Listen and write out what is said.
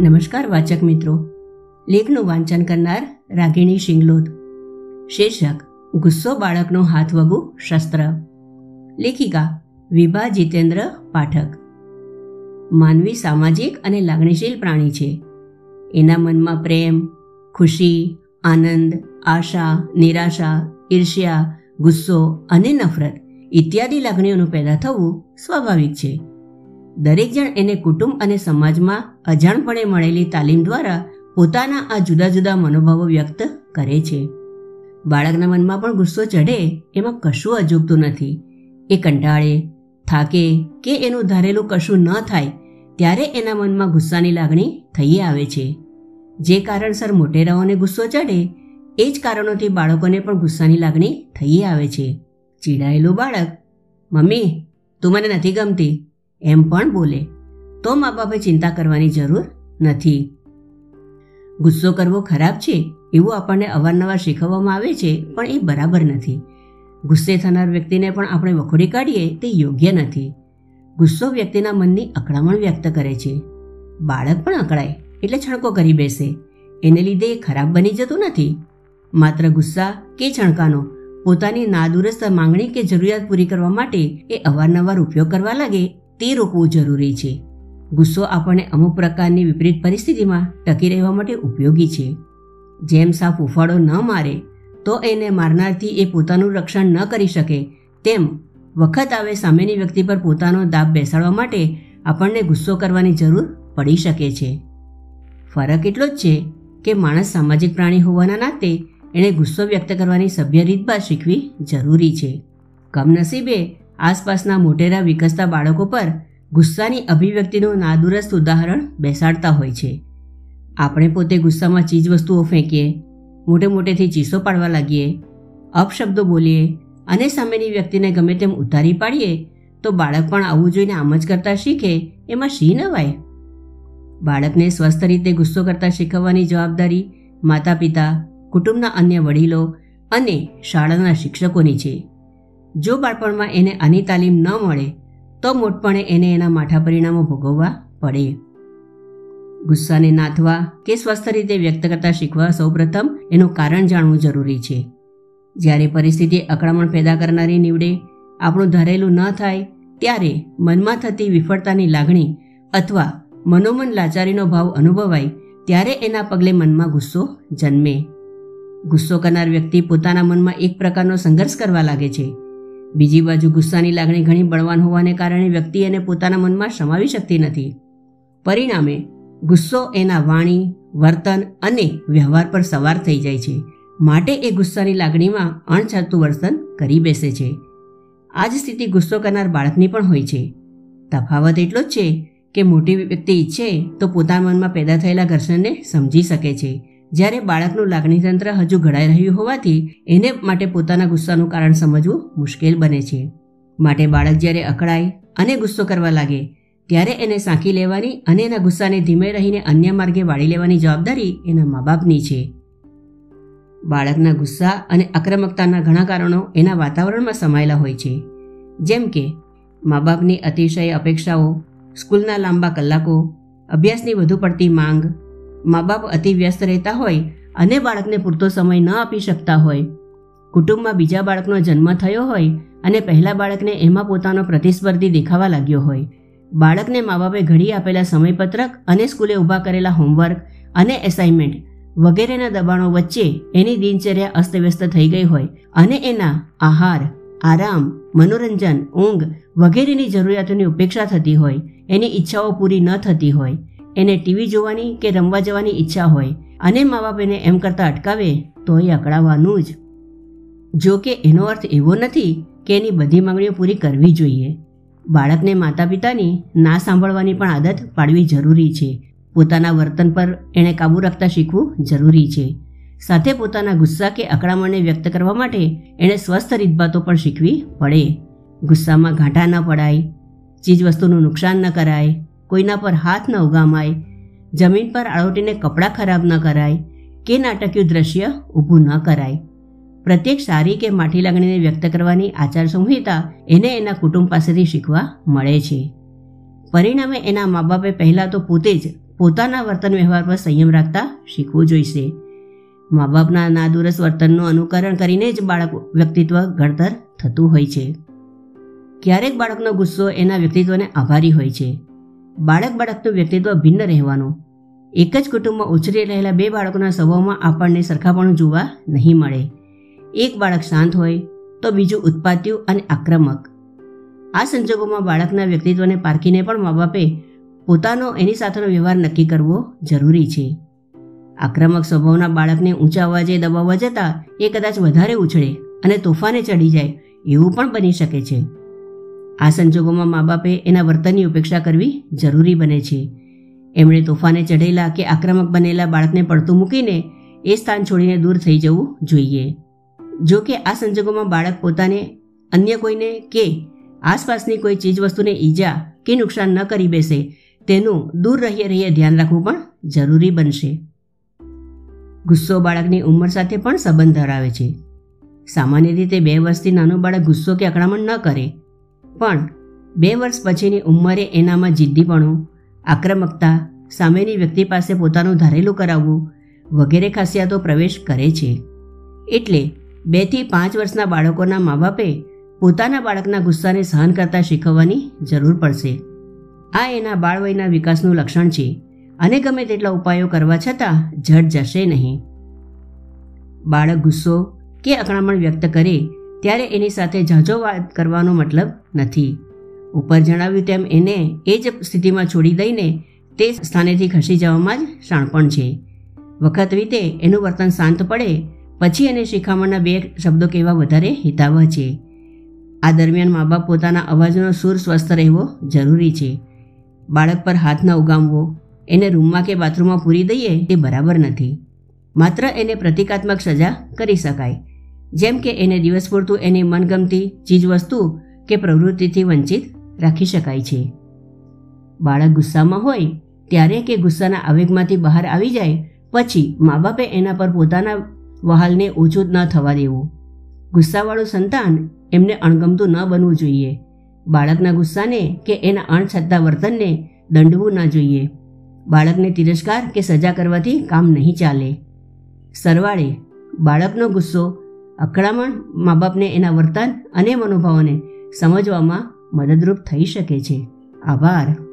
નમસ્કાર વાચક મિત્રો. લેખનું વાંચન કરનાર રાગિણી શિંગલોદ શીર્ષક, ગુસ્સો બાળકનો હાથ વગુ શસ્ત્ર. લેખિકા, વિભા જીતેન્દ્ર પાઠક. માનવી સામાજિક અને લાગણીશીલ પ્રાણી છે. એના મનમાં પ્રેમ, ખુશી, આનંદ, આશા, નિરાશા, ઈર્ષ્યા, ગુસ્સો અને નફરત ઇત્યાદિ લાગણીઓનું પેદા થવું સ્વાભાવિક છે. દરેક જણ એને કુટુંબ અને સમાજમાં અજાણપણે મળેલી તાલીમ દ્વારા પોતાના આ જુદા જુદા મનોભાવો વ્યક્ત કરે છે. બાળકના મનમાં પણ ગુસ્સો ચઢે એમાં કશું અજુગતું નથી. એ કંટાળે, થાકે કે એનું ધારેલું કશું ન થાય ત્યારે એના મનમાં ગુસ્સાની લાગણી થઈ આવે છે. જે કારણસર મોટેરાઓને ગુસ્સો ચડે, એ જ કારણોથી બાળકોને પણ ગુસ્સાની લાગણી થઈ આવે છે. ચીડાયેલું બાળક, મમ્મી, તું મને નથી ગમતી. એમ પણ બોલે, તો મા બાપે ચિંતા કરવાની જરૂર નથી. ગુસ્સો કરવો ખરાબ છે એવું આપણને અવારનવાર શીખવવામાં આવે છે, પણ એ બરાબર નથી. ગુસ્સે થનાર વ્યક્તિને પણ આપણે વખોડી કાઢીએ તે યોગ્ય નથી. ગુસ્સો વ્યક્તિના મનની અકળામણ વ્યક્ત કરે છે. બાળક પણ અકળાય, એટલે છણકો કરી બેસે. એને લીધે એ ખરાબ બની જતું નથી. માત્ર ગુસ્સા કે છણકાનો, પોતાની નાદુરસ્ત માંગણી કે જરૂરિયાત પૂરી કરવા માટે એ અવારનવાર ઉપયોગ કરવા લાગે તે રોકવું જરૂરી છે. ગુસ્સો આપણને અમુક પ્રકારની વિપરીત પરિસ્થિતિમાં ટકી રહેવા માટે ઉપયોગી છે. જેમ સાપ ઉફાળો ન મારે, તો એને મારનારથી એ પોતાનું રક્ષણ ન કરી શકે, તેમ વખત આવે સામેની વ્યક્તિ પર પોતાનો દાબ બેસાડવા માટે આપણને ગુસ્સો કરવાની જરૂર પડી શકે છે. ફરક એટલો જ છે કે માણસ સામાજિક પ્રાણી હોવાના નાતે એણે ગુસ્સો વ્યક્ત કરવાની સભ્ય રીતભાત શીખવી જરૂરી છે. કમનસીબે આસપાસના મોટેરા વિકસતા બાળકો પર ગુસ્સાની અભિવ્યક્તિનું નાદુરસ્ત ઉદાહરણ બેસાડતા હોય છે. આપણે પોતે ગુસ્સામાં ચીજવસ્તુઓ ફેંકીએ, મોટે મોટેથી ચીસો પાડવા લાગીએ, અપશબ્દો બોલીએ અને સામેની વ્યક્તિને ગમે તેમ ઉતારી પાડીએ તો બાળક પણ આવું જોઈને આમ જ કરતા શીખે, એમાં શી નવાય? બાળકને સ્વસ્થ રીતે ગુસ્સો કરતા શીખવવાની જવાબદારી માતા પિતા કુટુંબના અન્ય વડીલો અને શાળાના શિક્ષકોની છે. જો બાળપણમાં એને આની તાલીમ ન મળે, તો મોટપણે એને એના માઠા પરિણામો ભોગવવા પડે. ગુસ્સાને નાથવા કે સ્વસ્થ રીતે વ્યક્ત કરતા શીખવા સૌપ્રથમ એનું કારણ જાણવું જરૂરી છે. જ્યારે પરિસ્થિતિ અકળામણ પેદા કરનારી નીવડે, આપણું ધારેલું ન થાય, ત્યારે મનમાં થતી વિફળતાની લાગણી અથવા મનોમન લાચારીનો ભાવ અનુભવાય, ત્યારે એના પગલે મનમાં ગુસ્સો જન્મે. ગુસ્સો કરનાર વ્યક્તિ પોતાના મનમાં એક પ્રકારનો સંઘર્ષ કરવા લાગે છે. બીજી બાજુ ગુસ્સાની લાગણી ઘણી બળવાન હોવાને કારણે વ્યક્તિ એને પોતાના મનમાં સમાવી શકતી નથી. પરિણામે, ગુસ્સો એના વાણી, વર્તન અને વ્યવહાર પર સવાર થઈ જાય છે. માટે એ ગુસ્સાની લાગણીમાં અણછાતું વર્તન કરી બેસે છે. આ જ સ્થિતિ ગુસ્સો કરનાર બાળકની પણ હોય છે. તફાવત એટલો જ છે કે મોટી વ્યક્તિ ઈચ્છે તો પોતાના મનમાં પેદા થયેલા ઘર્ષણને સમજી શકે છે. જ્યારે બાળકનું લાગણી તંત્ર હજુ ઘડાઈ રહ્યું હોવાથી એને માટે પોતાના ગુસ્સાનું કારણ સમજવું મુશ્કેલ બને છે. માટે બાળક જ્યારે અકળાય અને ગુસ્સો કરવા લાગે, ત્યારે એને સાંકી લેવાની અને એના ગુસ્સાને ધીમે રહીને અન્ય માર્ગે વાળી લેવાની જવાબદારી એના મા બાપની છે. બાળકના ગુસ્સા અને આક્રમકતાના ઘણા કારણો એના વાતાવરણમાં સમાયેલા હોય છે. જેમ કે મા બાપની અતિશય અપેક્ષાઓ, સ્કૂલના લાંબા કલાકો, અભ્યાસની વધુ પડતી માંગ મા બાપ અતિ વ્યસ્ત રહેતા હોય અને બાળકને પૂરતો સમય ન આપી શકતા હોય. કુટુંબમાં બીજા બાળકનો જન્મ થયો હોય અને પહેલા બાળકને એમાં પોતાનો પ્રતિસ્પર્ધી દેખાવા લાગ્યો હોય. બાળકને મા બાપે ઘડી આપેલા સમયપત્રક અને સ્કૂલે ઊભા કરેલા હોમવર્ક અને એસાઇનમેન્ટ વગેરેના દબાણો વચ્ચે એની દિનચર્યા અસ્તવ્યસ્ત થઈ ગઈ હોય અને એના આહાર, આરામ, મનોરંજન, ઊંઘ વગેરેની જરૂરિયાતોની ઉપેક્ષા થતી હોય. એની ઈચ્છાઓ પૂરી ન થતી હોય. એને ટીવી જોવાની કે રમવા જવાની ઈચ્છા હોય અને મા બાપ એને એમ કરતાં અટકાવે તો એ અકળાવવાનું જ. જો કે એનો અર્થ એવો નથી કે એની બધી માંગણીઓ પૂરી કરવી જોઈએ. બાળકને માતા પિતાની ના સાંભળવાની પણ આદત પાડવી જરૂરી છે. પોતાના વર્તન પર એણે કાબૂ રાખતા શીખવું જરૂરી છે. સાથે પોતાના ગુસ્સા કે અકળામણને વ્યક્ત કરવા માટે એણે સ્વસ્થ રીતભાતો પણ શીખવી પડે. ગુસ્સામાં ઘાંટા ન પડાય, ચીજવસ્તુનું નુકસાન ન કરાય કોઈના પર હાથ ન ઉગામાય, જમીન પર આળોટીને કપડાં ખરાબ ન કરાય, કે નાટકીય દ્રશ્ય ઊભું ન કરાય. પ્રત્યેક સારી કે માઠી લાગણીને વ્યક્ત કરવાની આચાર સંહિતા એને એના કુટુંબ પાસેથી શીખવા મળે છે. પરિણામે એના મા બાપે પહેલાં તો પોતે જ પોતાના વર્તન વ્યવહાર પર સંયમ રાખતા શીખવું જોઈશે. મા બાપના નાદુરસ વર્તનનું અનુકરણ કરીને જ બાળક વ્યક્તિત્વ ઘડતર થતું હોય છે. ક્યારેક બાળકનો ગુસ્સો એના વ્યક્તિત્વને આભારી હોય છે. બાળક બાળકનું વ્યક્તિત્વ ભિન્ન રહેવાનું. એક જ કુટુંબમાં ઉછરી રહેલા બે બાળકોના સ્વભાવમાં આપણને સરખાપણું જોવા નહીં મળે. એક બાળક શાંત હોય, તો બીજું ઉત્પાત્યું અને આક્રમક. આ સંજોગોમાં બાળકના વ્યક્તિત્વને પારખીને પણ મા બાપે પોતાનો એની સાથેનો વ્યવહાર નક્કી કરવો જરૂરી છે. આક્રમક સ્વભાવના બાળકને ઊંચા અવાજે દબાવવા જતાં એ કદાચ વધારે ઉછળે અને તોફાને ચડી જાય એવું પણ બની શકે છે. આ સંજોગોમાં મા બાપે એના વર્તનની ઉપેક્ષા કરવી જરૂરી બને છે. એમણે તોફાને ચઢેલા કે આક્રમક બનેલા બાળકને પડતું મૂકીને એ સ્થાન છોડીને દૂર થઈ જવું જોઈએ. જો કે આ સંજોગોમાં બાળક પોતાને અન્ય કોઈને કે આસપાસની કોઈ ચીજવસ્તુને ઈજા કે નુકસાન ન કરી બેસે, તેનું દૂર રહીએ રહીએ ધ્યાન રાખવું પણ જરૂરી બનશે. ગુસ્સો બાળકની ઉંમર સાથે પણ સંબંધ ધરાવે છે. સામાન્ય રીતે બે વર્ષથી નાનું બાળક ગુસ્સો કે અકળામણ ન કરે પણ બે વર્ષ પછીની ઉંમરે એનામાં જિદ્દીપણું, આક્રમકતા, સામેની વ્યક્તિ પાસે પોતાનું ધારેલું કરાવવું વગેરે ખાસિયાતો પ્રવેશ કરે છે. એટલે બેથી પાંચ વર્ષના બાળકોના મા બાપે પોતાના બાળકના ગુસ્સાને સહન કરતા શીખવવાની જરૂર પડશે. આ એના બાળવયના વિકાસનું લક્ષણ છે અને ગમે તેટલા ઉપાયો કરવા છતાં જડ જશે નહીં. બાળક ગુસ્સો કે અકળામણ વ્યક્ત કરે ત્યારે એની સાથે ઝાઝો વાત કરવાનો મતલબ નથી. ઉપર જણાવ્યું તેમ, એને એ જ સ્થિતિમાં છોડી દઈને તે સ્થાનેથી ખસી જવામાં જ શાણપણ છે. વખત રીતે એનું વર્તન શાંત પડે, પછી એને શિખામણના બે શબ્દો કહેવા વધારે હિતાવહ છે. આ દરમિયાન મા બાપ પોતાના અવાજનો સૂર સ્વસ્થ રહેવો જરૂરી છે. બાળક પર હાથ ન ઉગામવો, એને રૂમમાં કે બાથરૂમમાં પૂરી દઈએ તે બરાબર નથી. માત્ર એને પ્રતિકાત્મક સજા કરી શકાય. જેમ કે એને દિવસ પૂરતું એની મનગમતી ચીજવસ્તુ કે પ્રવૃત્તિથી વંચિત રાખી શકાય છે. બાળક ગુસ્સામાં હોય ત્યારે કે ગુસ્સાના આવેગમાંથી બહાર આવી જાય પછી મા બાપે એના પર પોતાના વહાલને ઓછું ન થવા દેવું. ગુસ્સાવાળું સંતાન એમને અણગમતું ન બનવું જોઈએ. બાળકના ગુસ્સાને કે એના અણછતા વર્તનને દંડવું ન જોઈએ. બાળકને તિરસ્કાર કે સજા કરવાથી કામ નહીં ચાલે. સરવાળે બાળકનો ગુસ્સો અકળામણ મા બાપને એના વર્તન અને મનોભાવોને સમજવામાં મદદરૂપ થઈ શકે છે. આભાર.